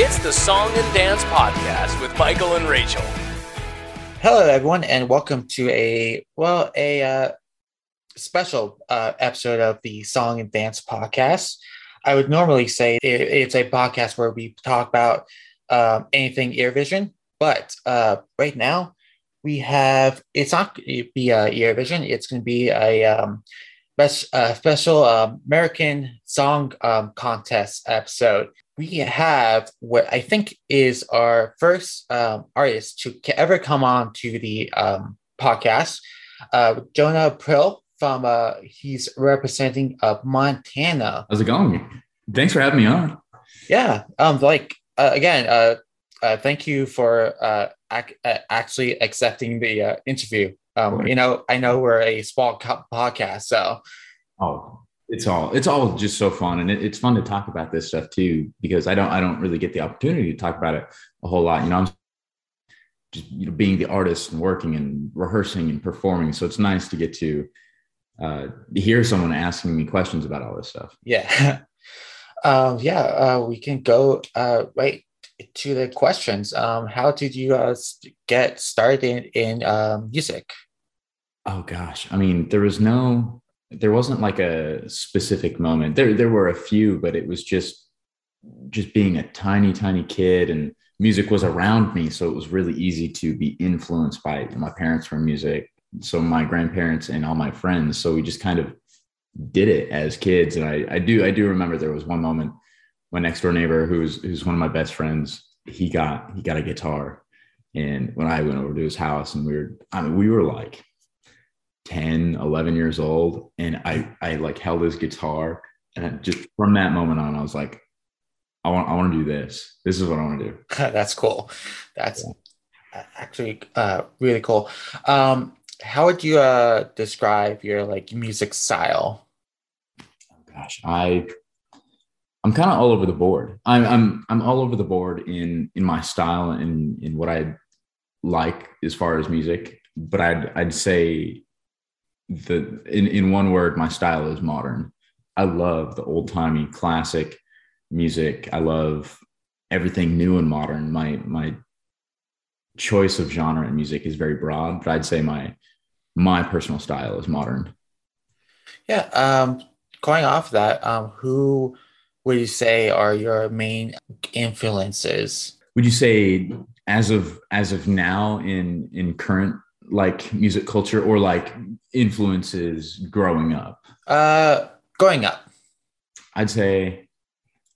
It's the Song and Dance Podcast with Michael and Rachel. Hello, everyone, and welcome to a well a uh, special uh, episode of the Song and Dance Podcast. I would normally say it, it's a podcast where we talk about um, anything vision, but uh, right now we have it's not going to be a vision. It's going to be a um, best, uh, special um, American Song um, Contest episode. We have what I think is our first um, artist to ever come on to the um, podcast, uh, Jonah Prill from uh, he's representing uh, Montana. How's it going? Thanks for having me on. Yeah, um, like uh, again, uh, uh, thank you for uh, ac- uh, actually accepting the uh, interview. Um, you know, I know we're a small podcast, so oh, it's all it's all just so fun, and it, it's fun to talk about this stuff too because I don't I don't really get the opportunity to talk about it a whole lot. You know, I'm just you know being the artist and working and rehearsing and performing, so it's nice to get to uh, hear someone asking me questions about all this stuff. Yeah. um, yeah, uh, we can go uh, right to the questions. Um, how did you uh, get started in, in um, music? Oh gosh, I mean, there was no, there wasn't like a specific moment. There, there were a few, but it was just, just being a tiny, tiny kid, and music was around me, so it was really easy to be influenced by it. My parents were music, so my grandparents and all my friends. So we just kind of did it as kids. And I, I do, I do remember there was one moment, my next door neighbor, who's who's one of my best friends, he got he got a guitar. And when I went over to his house and we were, I mean, we were like 10, 11 years old. And I, I like held his guitar. And just from that moment on, I was like, I want, I want to do this. This is what I want to do. That's cool. That's yeah. actually uh, really cool. Um, how would you uh, describe your like music style? Oh, gosh, I I'm kind of all over the board. I'm I'm I'm all over the board in in my style and in what I like as far as music. But I'd I'd say the in in one word, my style is modern. I love the old timey classic music. I love everything new and modern. My my choice of genre and music is very broad, but I'd say my my personal style is modern. Yeah. Um, going off that, um, who would you say are your main influences? Would you say as of as of now in in current like music culture or like influences growing up? Uh, growing up. I'd say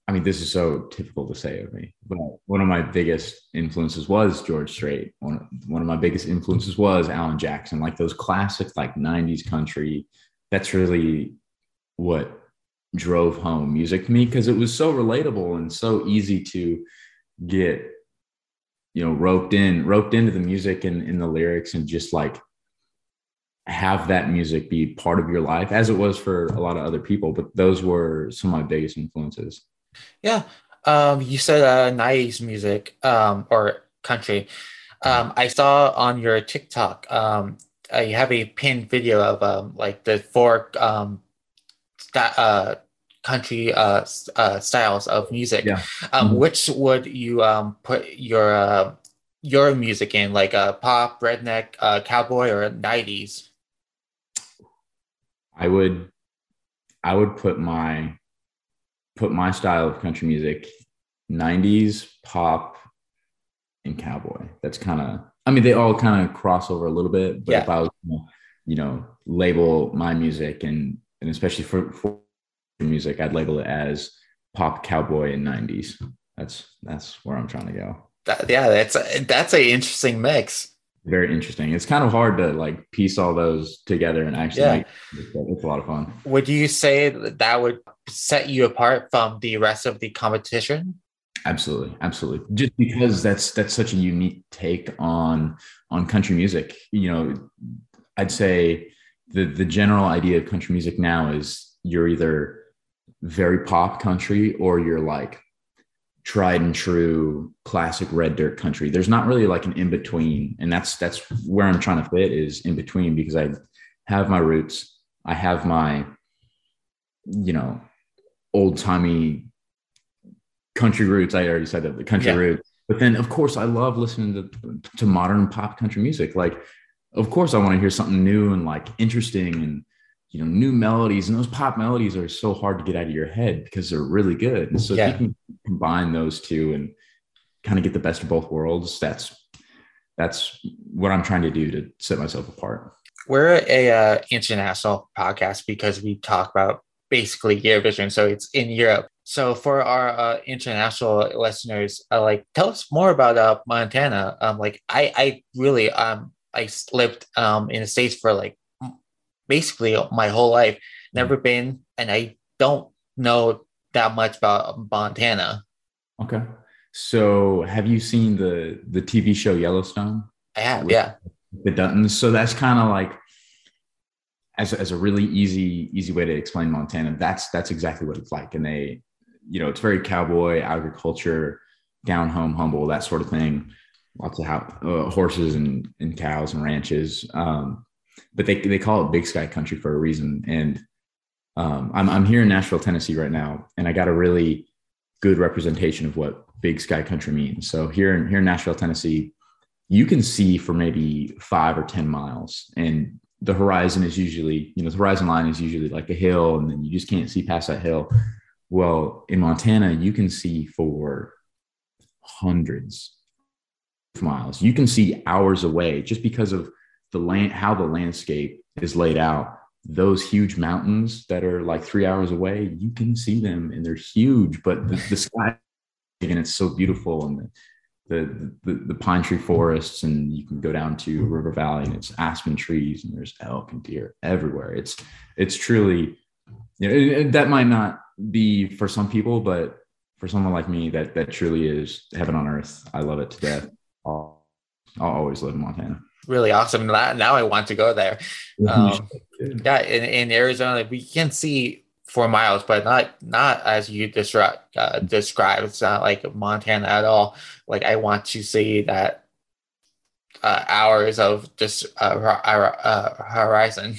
I mean, this is so typical to say of me, but one of my biggest influences was George Strait. One, one of my biggest influences was Alan Jackson, like those classic, like 90s country. That's really what drove home music to me because it was so relatable and so easy to get, you know, roped in, roped into the music and in the lyrics and just like have that music be part of your life as it was for a lot of other people. But those were some of my biggest influences. Yeah. Um, you said uh, 90s music um, or country. Um, I saw on your TikTok, um, uh, you have a pinned video of um, like the four um, st- uh, country uh, uh, styles of music. Yeah. Um, Mhm. Which would you um, put your uh, your music in, like uh, pop, redneck, uh, cowboy, or 90s? I would I would put my put my style of country music 90s pop and cowboy. That's kind of I mean they all kind of cross over a little bit, but Yeah. if I was you know label my music and and especially for, for music I'd label it as pop cowboy and 90s. That's that's where I'm trying to go. That, yeah, that's that's a interesting mix. Very interesting. It's kind of hard to like piece all those together and actually Yeah. make it's a lot of fun. Would you say that that would set you apart from the rest of the competition? Absolutely, absolutely. Just because that's that's such a unique take on on country music. You know, I'd say the the general idea of country music now is you're either very pop country or you're like tried and true classic red dirt country. There's not really like an in between, and that's that's where I'm trying to fit is in between because I have my roots, I have my you know old timey country roots. I already said that the country Yeah. roots. But then, of course, I love listening to to modern pop country music. Like, of course, I want to hear something new and like interesting and you know new melodies. And those pop melodies are so hard to get out of your head because they're really good. And so Yeah. if you can combine those two and kind of get the best of both worlds, that's that's what I'm trying to do to set myself apart. We're a uh, international podcast because we talk about basically Eurovision, so it's in Europe. So for our uh, international listeners, uh, like tell us more about uh, Montana. Um, like I, I really um I lived um in the states for like basically my whole life. Never been, and I don't know that much about Montana. Okay. So have you seen the the TV show Yellowstone? I have, yeah, the Duttons. So that's kind of like as, as a really easy easy way to explain Montana. That's that's exactly what it's like, and they, you know, it's very cowboy agriculture, down home, humble, that sort of thing. Lots of how, uh, horses and, and cows and ranches, um, but they they call it Big Sky Country for a reason. And um, I'm I'm here in Nashville, Tennessee, right now, and I got a really good representation of what Big Sky Country means. So here in here in Nashville, Tennessee, you can see for maybe five or 10 miles. And the horizon is usually, you know, the horizon line is usually like a hill, and then you just can't see past that hill. Well, in Montana, you can see for hundreds of miles. You can see hours away just because of the land, how the landscape is laid out. Those huge mountains that are like three hours away, you can see them and they're huge, but the, the sky and it's so beautiful and the, the, the the pine tree forests and you can go down to river valley and it's aspen trees and there's elk and deer everywhere. It's it's truly you know it- it- that might not be for some people but for someone like me that that truly is heaven on earth. I love it to death. I'll, I'll always live in montana really awesome. Now, I want to go there. Um, yeah, in, in Arizona, we can see four miles, but not not as you describe. Uh, describe. It's not like Montana at all. Like I want to see that uh, hours of just uh, uh, horizon.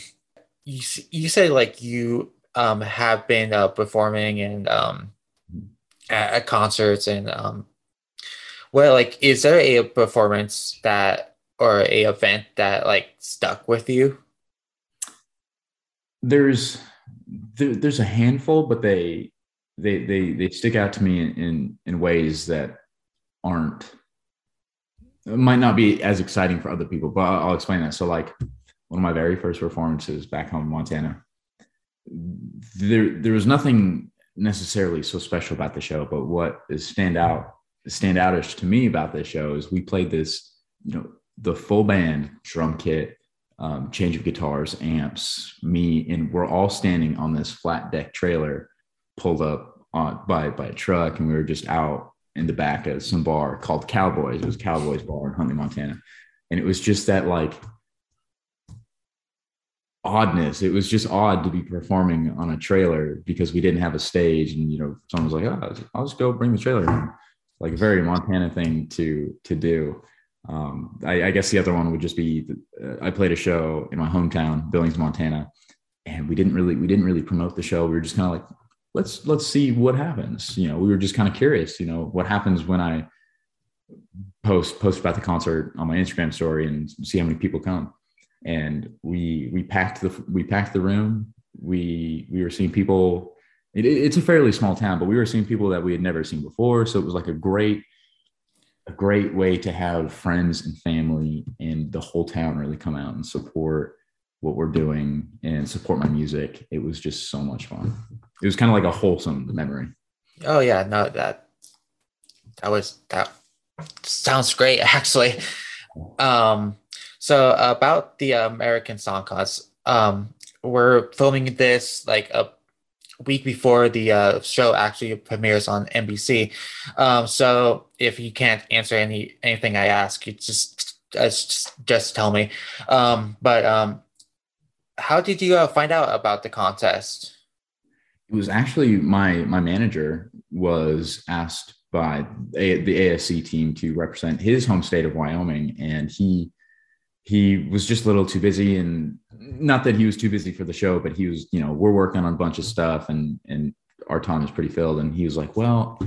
You you said like you um have been uh, performing and um at, at concerts and um well like is there a performance that or a event that like stuck with you? there's there, there's a handful but they they they they stick out to me in in, in ways that aren't might not be as exciting for other people but I'll, explain that so like one of my very first performances back home in montana there there was nothing necessarily so special about the show but what is stand out stand outish to me about this show is we played this you know the full band drum kit um, change of guitars, amps, me, and we're all standing on this flat deck trailer pulled up on, by by a truck, and we were just out in the back of some bar called Cowboys. It was Cowboys Bar in Huntley, Montana, and it was just that like oddness. It was just odd to be performing on a trailer because we didn't have a stage, and you know, someone was like, "Oh, I'll just go bring the trailer." Like a very Montana thing to to do um, I, I, guess the other one would just be uh, I played a show in my hometown, Billings, Montana, and we didn't really we didn't really promote the show. We were just kind of like, let's let's see what happens. You know, we were just kind of curious. You know, what happens when I post post about the concert on my Instagram story and see how many people come. And we we packed the we packed the room. We we were seeing people. It, it's a fairly small town, but we were seeing people that we had never seen before. So it was like a great a great way to have friends and family and the whole town really come out and support what we're doing and support my music. It was just so much fun. It was kind of like a wholesome memory. Oh yeah, no that that was that sounds great actually. Um, so about the American Song Contest, um, we're filming this like a week before the uh, show actually premieres on NBC. Um, so if you can't answer any anything I ask, you just uh, just, just tell me. Um, but um, how did you uh, find out about the contest? It was actually my my manager was asked by a, the ASC team to represent his home state of Wyoming, and he he was just a little too busy and not that he was too busy for the show but he was you know we're working on a bunch of stuff and and our time is pretty filled and he was like well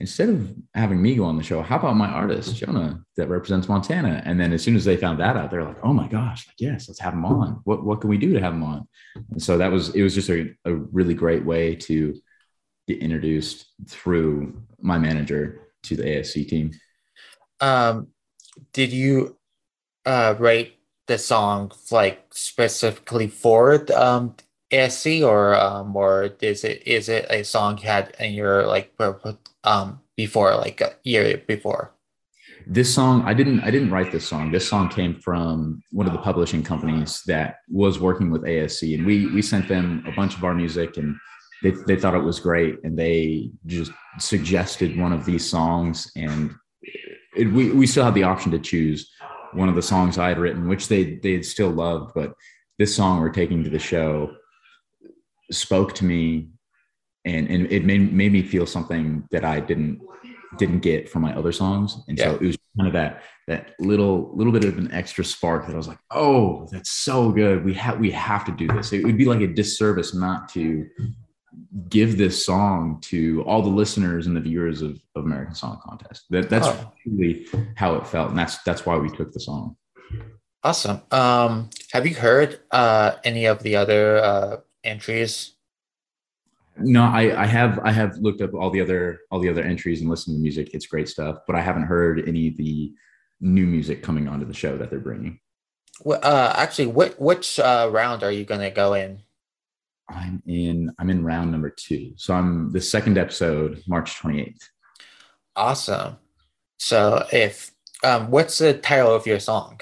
instead of having me go on the show, how about my artist, Jonah, that represents Montana? And then as soon as they found that out, they're like, oh my gosh, like, yes, let's have him on. What, what can we do to have him on? And so that was, it was just a, a really great way to get introduced through my manager to the ASC team. Um, did you uh, write the song like specifically for um, ASC or um, or is it is it a song you had in your like um before like a year before? This song I didn't I didn't write this song. This song came from one of the publishing companies that was working with ASC, and we we sent them a bunch of our music, and they they thought it was great, and they just suggested one of these songs, and it, we we still had the option to choose one of the songs I had written, which they they still loved, but this song we're taking to the show spoke to me and and it made, made me feel something that I didn't didn't get from my other songs. And yeah. so it was kind of that that little little bit of an extra spark that I was like, oh, that's so good. We have we have to do this. It would be like a disservice not to give this song to all the listeners and the viewers of, of American Song Contest. That that's oh. really how it felt. And that's that's why we took the song. Awesome. Um, have you heard uh, any of the other uh, entries? No, I, I have I have looked up all the other all the other entries and listened to music. It's great stuff, but I haven't heard any of the new music coming onto the show that they're bringing. Well, uh, actually, what which uh, round are you going to go in? I'm in I'm in round number two, so I'm the second episode, March 28th. Awesome. So, if um, what's the title of your song?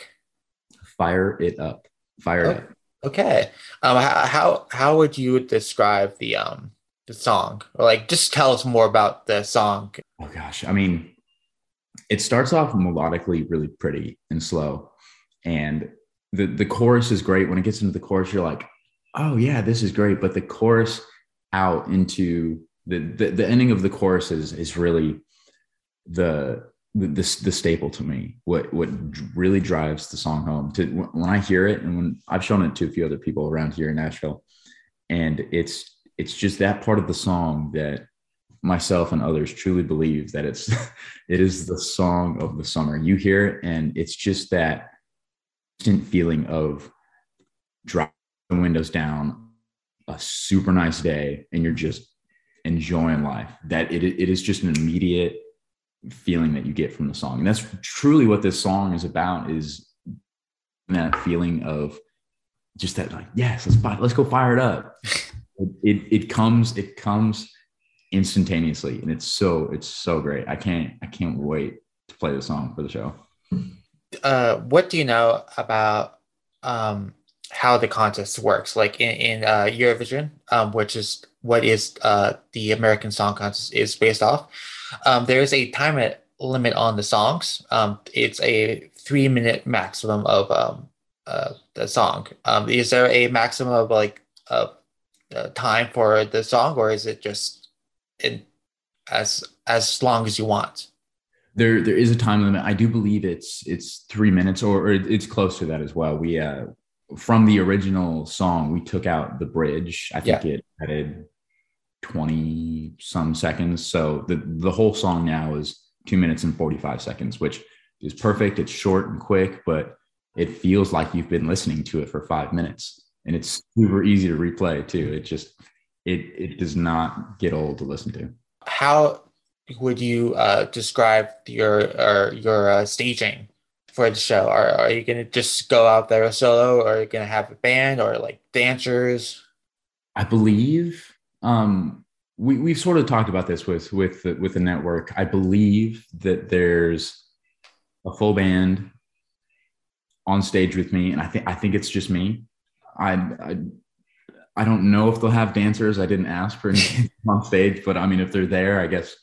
Fire it up. Fire oh, it up. Okay. Um, how how would you describe the um the song, or like just tell us more about the song? Oh gosh, I mean, it starts off melodically really pretty and slow, and the the chorus is great. When it gets into the chorus, you're like, oh yeah, this is great. But the chorus out into the the, the ending of the chorus is is really the the, the, staple to me. What what really drives the song home to when I hear it, and when I've shown it to a few other people around here in Nashville, and it's it's just that part of the song that myself and others truly believe that it's it is the song of the summer. You hear it, and it's just that instant feeling of driving the windows down, a super nice day, and you're just enjoying life. That it it is just an immediate feeling that you get from the song. And that's truly what this song is about is that feeling of just that like, yes, let's let's go fire it up. it, it comes, it comes instantaneously. And it's so, it's so great. I can't, I can't wait to play the song for the show. Uh, what do you know about um, how the contest works? Like in, in uh, Eurovision, um, which is what is uh, the American Song Contest is based off um, there is a time limit on the songs. Um, it's a three minute maximum of um, uh, the song. Um, is there a maximum of like uh, time for the song, or is it just in as as long as you want? There, there is a time limit. I do believe it's it's three minutes, or, or it's close to that as well. We uh, from the original song, we took out the bridge. I think yeah. it added 20 some seconds. So the, the whole song now is two minutes and 45 seconds, which is perfect. It's short and quick, but it feels like you've been listening to it for five minutes. And it's super easy to replay too. It just, it, it does not get old to listen to. How would you uh, describe your, or your uh, staging for the show? Are, are you going to just go out there solo or are you going to have a band or like dancers? I believe um, we we've sort of talked about this with with the, with the network. I believe that there's a full band on stage with me, and I think I think it's just me. I, I I don't know if they'll have dancers. I didn't ask for any on stage, but I mean, if they're there, I guess.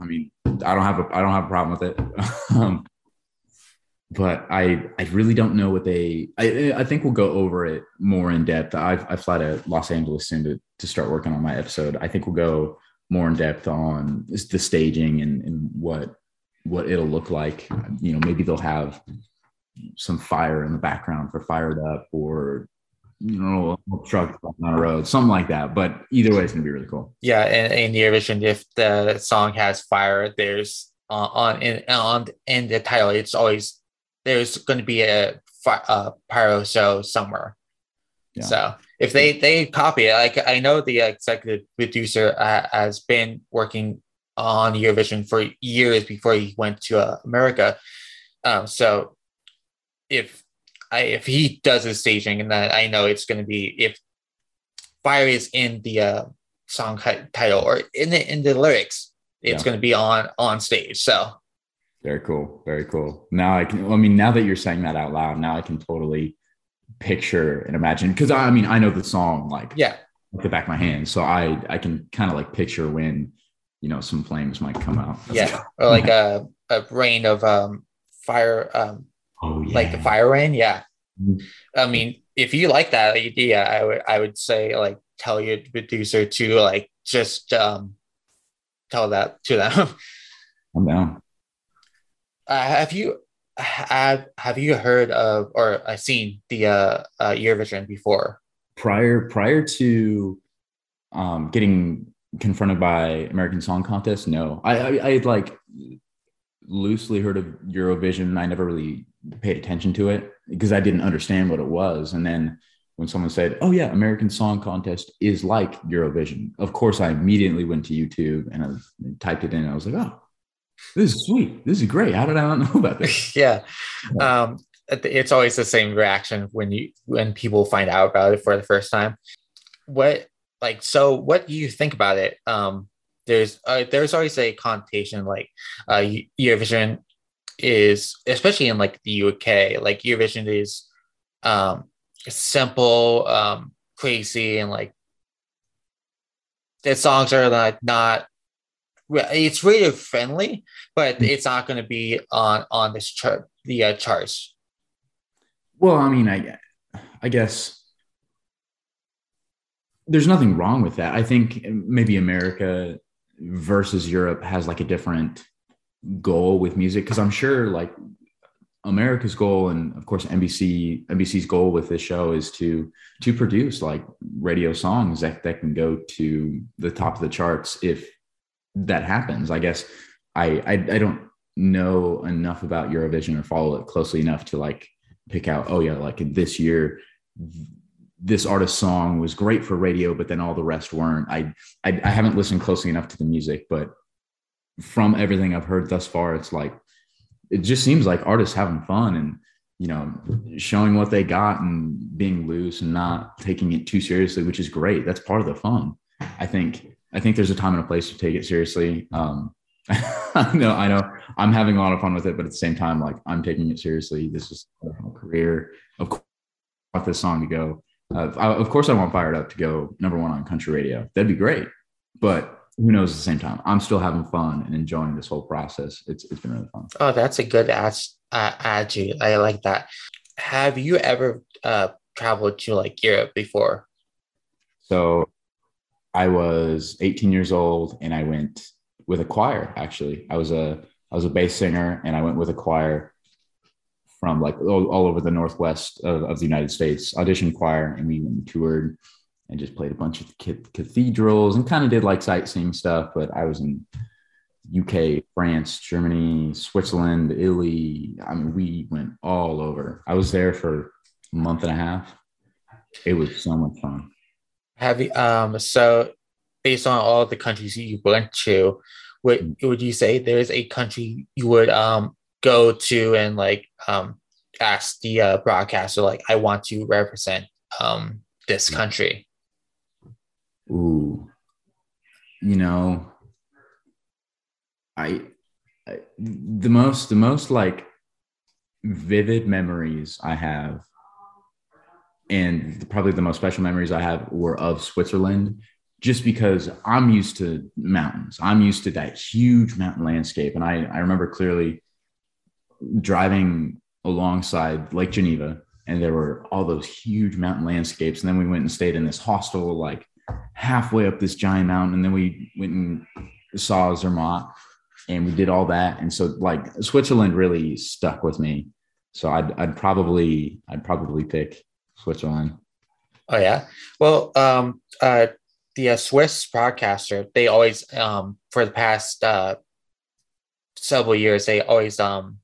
I mean, I don't have a I don't have a problem with it. um, but I I really don't know what they I I think we'll go over it more in depth. I I fly to Los Angeles soon to to start working on my episode. I think we'll go more in depth on the staging and, and what what it'll look like. You know, maybe they'll have some fire in the background for fired up or you know, truck on a road, something like that. But either way, it's gonna be really cool. Yeah, and in the Eurovision, if the song has fire, there's uh, on in on in the title, it's always there's going to be a, a pyro show somewhere. Yeah. So if they they copy it, like I know the executive producer uh, has been working on Eurovision for years before he went to uh, America. Um, so if I, if he does his staging, and then I know it's going to be if fire is in the uh, song title or in the in the lyrics, it's yeah. going to be on on stage. So very cool, very cool. Now I can. I mean, now that you're saying that out loud, now I can totally picture and imagine because I, I mean I know the song like yeah the back of my hand, so I I can kind of like picture when you know some flames might come out. That's yeah, or like a a rain of um fire um oh yeah like the fire rain yeah. Mm-hmm. I mean, if you like that idea, I would I would say like tell your producer to like just um tell that to them. I'm down. Uh, have you have have you heard of or uh, seen the uh, uh, Eurovision before? Prior prior to um, getting confronted by American Song Contest, no. I I, had like loosely heard of Eurovision. I never really paid attention to it because I didn't understand what it was. And then when someone said, "Oh yeah, American Song Contest is like Eurovision," of course I immediately went to YouTube and I typed it in. I was like, "Oh, this is sweet. This is great. How did I not know about this?" yeah, um, it's always the same reaction when you when people find out about it for the first time. What like so? What do you think about it? Um, there's uh, there's always a connotation like uh, Eurovision is especially in like the UK. Like Eurovision is um, simple, um, crazy, and like the songs are like not it's radio friendly, but mm. it's not going to be on on this chart, the uh, charts. Well, I mean, I I guess there's nothing wrong with that. I think maybe America versus Europe has like a different goal with music because I'm sure like America's goal and of course NBC NBC's goal with this show is to to produce like radio songs that, that can go to the top of the charts if that happens. I guess I, I, I don't know enough about Eurovision or follow it closely enough to like pick out, oh yeah, like this year, this artist song was great for radio, but then all the rest weren't. I, I, I haven't listened closely enough to the music, but from everything I've heard thus far, it's like it just seems like artists having fun and you know showing what they got and being loose and not taking it too seriously, which is great. That's part of the fun. I think I think there's a time and a place to take it seriously. Um, I know, I know, I'm having a lot of fun with it, but at the same time, like I'm taking it seriously. This is a career. Of course, I want this song to go. Uh, I, of course, I want Fired Up to go number one on country radio. That'd be great. But who knows? At the same time, I'm still having fun and enjoying this whole process. It's it's been really fun. Oh, that's a good ad, uh, attitude. I like that. Have you ever uh, traveled to like Europe before? So I was 18 years old and I went with a choir. Actually, I was a I was a bass singer and I went with a choir from like all, all over the northwest of, of, the United States, audition choir, and we went and toured and just played a bunch of cathedrals and kind of did like sightseeing stuff. But I was in UK, France, Germany, Switzerland, Italy. I mean, we went all over. I was there for a month and a half. It was so much fun. Have you um so based on all the countries you went to, would mm. would you say there's a country you would um go to and like um ask the uh, broadcaster like I want to represent um this country? Ooh, you know, I, I the most the most like vivid memories I have and probably the most special memories I have were of Switzerland, just because I'm used to mountains. I'm used to that huge mountain landscape. And I, I remember clearly driving alongside Lake Geneva, and there were all those huge mountain landscapes. And then we went and stayed in this hostel, like halfway up this giant mountain. And then we went and saw Zermatt and we did all that. And so, like, Switzerland really stuck with me. So I'd, I'd probably, I'd probably pick Switzerland. Oh yeah. Well, um, uh, the uh, Swiss broadcaster, they always, um, for the past uh, several years, they always um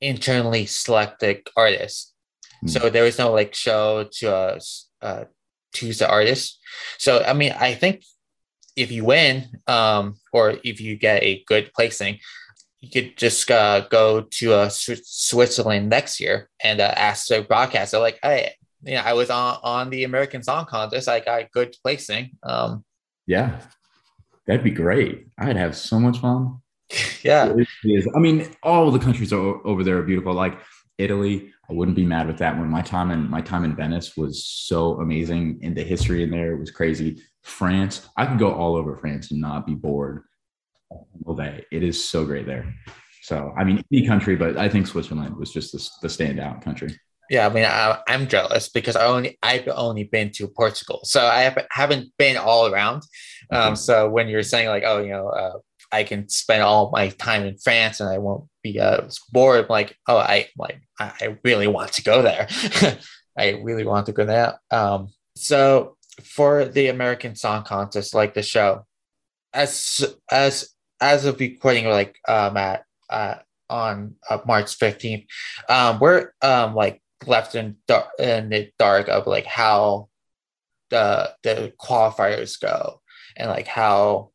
internally selected artists. Hmm. So there was no like show to uh, uh choose the artist. So I mean, I think if you win, um, or if you get a good placing, you could just uh, go to uh, Switzerland next year and uh, ask the broadcaster, like, hey, you know, I was on on the American Song Contest. I got good placing. Um, Yeah, that'd be great. I'd have so much fun. yeah. I mean, all the countries over there are beautiful. Like Italy, I wouldn't be mad with that one. My time in my time in Venice was so amazing, and the history in there was crazy. France, I could go all over France and not be bored day. It is so great there. So, I mean, any country, but I think Switzerland was just the, the standout country. yeah. I mean, I, I'm jealous because I only I've only been to Portugal, so I have, haven't been all around. Um, Mhm. so when you're saying like, oh, you know, uh, I can spend all my time in France and I won't be uh, bored, I'm like, oh, I like I I really want to go there. I really want to go there. Um, so for the American Song Contest, like the show, as as as of recording, like um at uh on uh, March fifteenth, um, we're um like left in dark in the dark of like how the the qualifiers go and like how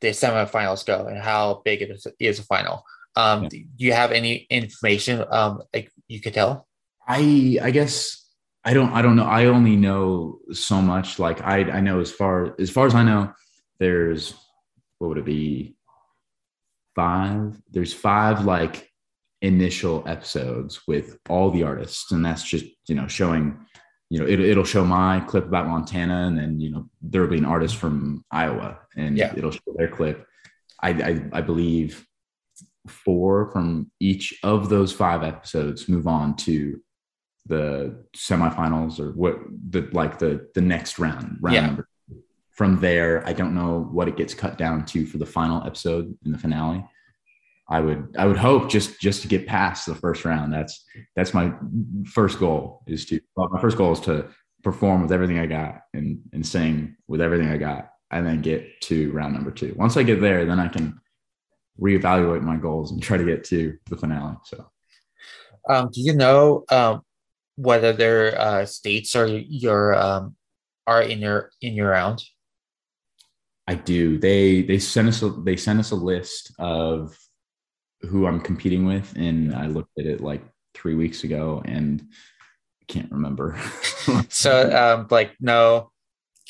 the semifinals go and how big it is, is a final. Um, Yeah. do you have any information um like you could tell? I I guess I don't I don't know. I only know so much. Like I I know as far as far as I know, there's what would it be? Five. There's five like initial episodes with all the artists, and that's just you know showing. You know, it, it'll show my clip about Montana, and then you know there'll be an artist from Iowa, and Yeah. it'll show their clip. I, I I believe four from each of those five episodes move on to the semifinals or what the like the the next round round Yeah. number from there i don't know what it gets cut down to for the final episode in the finale. I would i would hope just just to get past the first round. That's that's my first goal is to well, my first goal is to perform with everything i got and and sing with everything i got and then get to round number two. Once i get there then i can reevaluate my goals and try to get to the finale so. Um, do you know um whether their uh states or your um are in your in your round? I do. They they sent us a, they sent us a list of who I'm competing with, and I looked at it like three weeks ago, and I can't remember. So um like no,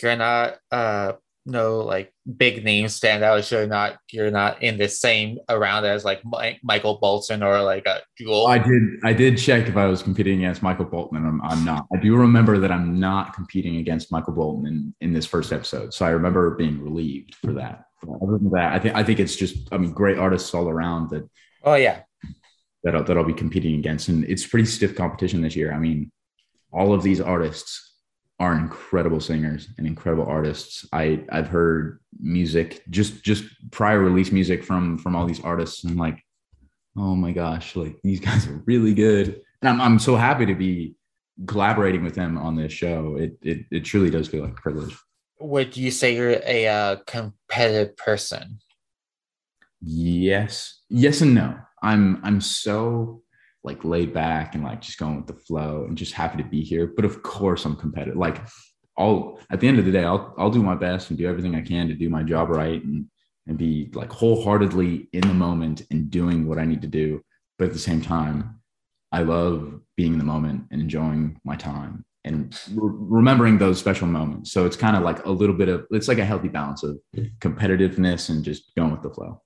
you're not uh no like big names stand out. So you're not you're not in the same around as like Mi- Michael Bolton or like a Jewel. I did I did check if I was competing against Michael Bolton, and I'm, I'm not. I do remember that I'm not competing against Michael Bolton in, in this first episode, so I remember being relieved for that. Other than that, I think I think it's just I mean great artists all around that oh yeah, that I'll, that I'll be competing against. And it's pretty stiff competition this year. I mean, all of these artists are incredible singers and incredible artists. I I've heard music just just prior release music from from all these artists and like, oh my gosh, like these guys are really good. And I'm I'm so happy to be collaborating with them on this show. It it it truly does feel like a privilege. would you say you're a uh, competitive person? Yes. Yes and no. I'm I'm so like laid back and like just going with the flow and just happy to be here. But of course I'm competitive. Like I'll at the end of the day, I'll I'll do my best and do everything I can to do my job right and and be like wholeheartedly in the moment and doing what I need to do. But at the same time, I love being in the moment and enjoying my time and re- remembering those special moments. So it's kind of like a little bit of it's like a healthy balance of competitiveness and just going with the flow.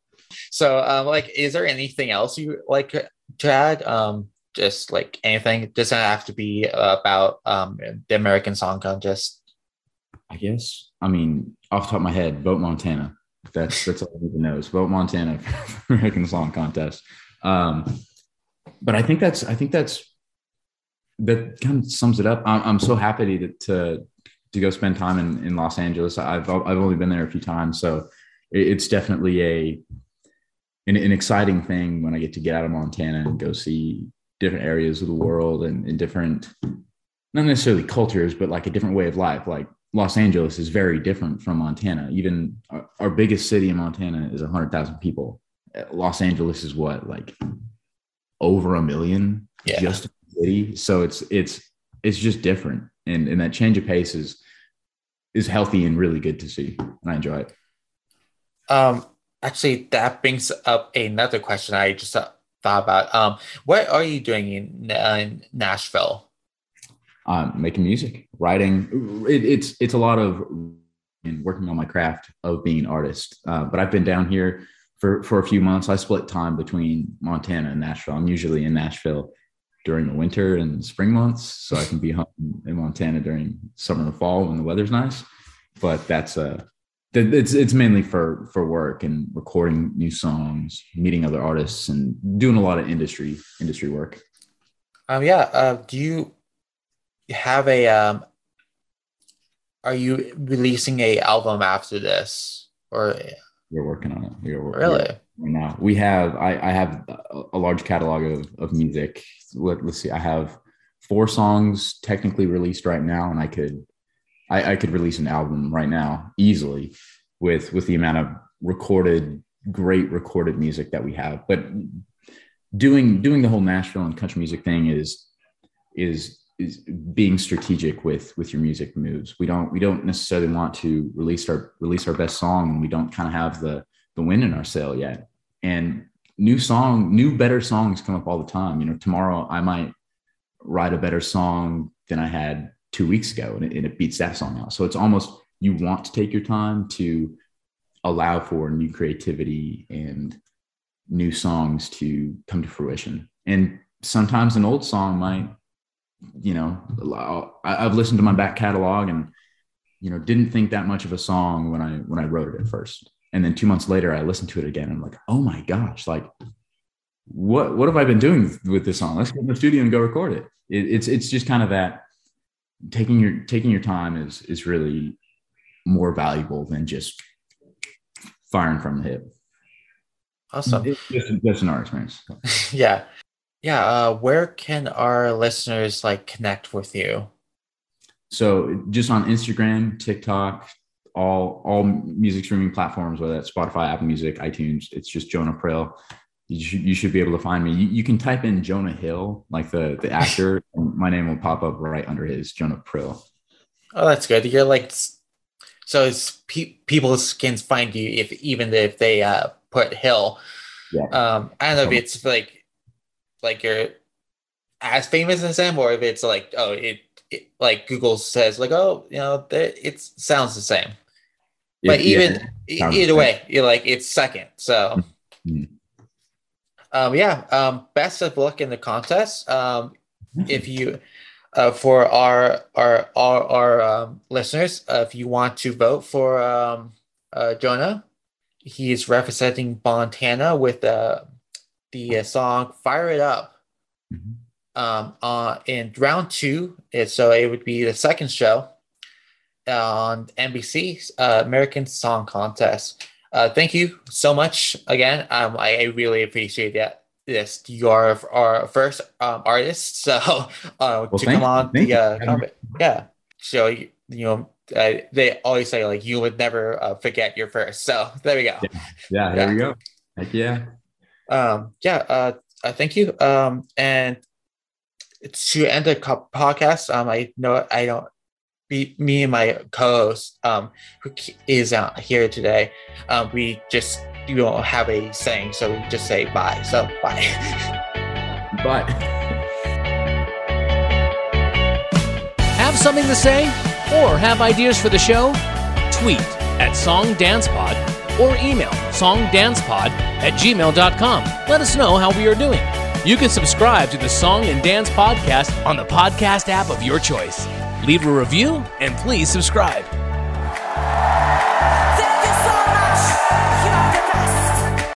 So um like is there anything else you like to add? Um just like anything it doesn't have to be about um the American Song Contest. I guess. I mean, off the top of my head, vote Montana. That's that's all I need to know is vote Montana American Song Contest. Um, but I think that's I think that's that kind of sums it up. I'm, I'm so happy to, to to go spend time in, in Los Angeles. I've I've only been there a few times, so it's definitely a an, an exciting thing when I get to get out of Montana and go see different areas of the world and, and different not necessarily cultures, but like a different way of life. Like Los Angeles is very different from Montana. Even our, our biggest city in Montana is 100,000 people. Los Angeles is what, like over a million Yeah. just the city. So it's, it's, it's just different. And, and that change of pace is, is healthy and really good to see. And I enjoy it. Um, actually, that brings up another question I just uh, thought about. Um, what are you doing in, in Nashville? making music, writing. It, it's it's a lot of and working on my craft of being an artist. Uh, but I've been down here for for a few months. I split time between Montana and Nashville. I'm usually in Nashville during the winter and spring months, so I can be home in Montana during summer and fall when the weather's nice. But that's th- it's it's mainly for for work and recording new songs, meeting other artists, and doing a lot of industry industry work. Um, yeah. Uh, do you have a um? Are you releasing a album after this, or We're working on it. We are, really? right now. We have I, I have a, large catalog of, of music. Let, us see. I have four songs technically released right now, and I could I, I could release an album right now easily with with the amount of recorded great recorded music that we have. But doing doing the whole Nashville and country music thing is is is being strategic with with your music moves. We don't we don't necessarily want to release our release our best song and we don't kind of have the the wind in our sail yet. And new song, new better songs come up all the time. You know, tomorrow I might write a better song than I had two weeks ago, and it, and it beats that song out. So it's almost you want to take your time to allow for new creativity and new songs to come to fruition. And sometimes an old song might you know, I, I've listened to my back catalog and you know didn't think that much of a song when I when I wrote it at first, and then two months later I listened to it again and I'm like, oh my gosh, like what what have I been doing with this song? Let's go in the studio and go record it. it it's it's just kind of that taking your taking your time is is really more valuable than just firing from the hip. Awesome. It's just, just an art experience. yeah. Yeah. Uh, where can our listeners like connect with you? So just on Instagram, TikTok, all all music streaming platforms, whether that's Spotify, Apple Music, iTunes, it's just Jonah Prill. You should, you should be able to find me. You, you can type in Jonah Hill, like the the actor, and my name will pop up right under his Jonah Prill. Oh, that's good. You're like, so it's pe- people can find you if even if they uh, put Hill. Yeah. Um, I don't know if it's like, like you're as famous as him, or if it's like, oh, it, it like Google says like, oh, you know, it sounds the same. But If- even yeah, either way, you're like it's second. So, Mhm. Um, yeah. Um, best of luck in the contest. Um, if you uh, for our our our, our um, listeners, uh, if you want to vote for um, uh, Jonah, he's representing Montana with uh, the uh, song "Fire It Up." Mhm. Um, uh, in round two, it, so it would be the second show on NBC uh, American Song Contest. Uh, thank you so much again. Um, I, I really appreciate that. This you are our first um, artist, so uh, to thank come on. Thank the uh, yeah. So you, you know uh, they always say like you would never uh, forget your first. So there we go. Yeah, here we go. Heck yeah. Um, yeah. Uh, uh, thank you. Um, and to end the podcast, um, I know I don't. Be, me and my co-host, um, who is out here today, um, we just you don't have a saying, so we just say bye. So bye. But Have something to say? Or have ideas for the show? Tweet at SongDancePod or email songdancepod at gmail.com. Let us know how we are doing. You can subscribe to the Song and Dance Podcast on the podcast app of your choice leave a review, and please subscribe.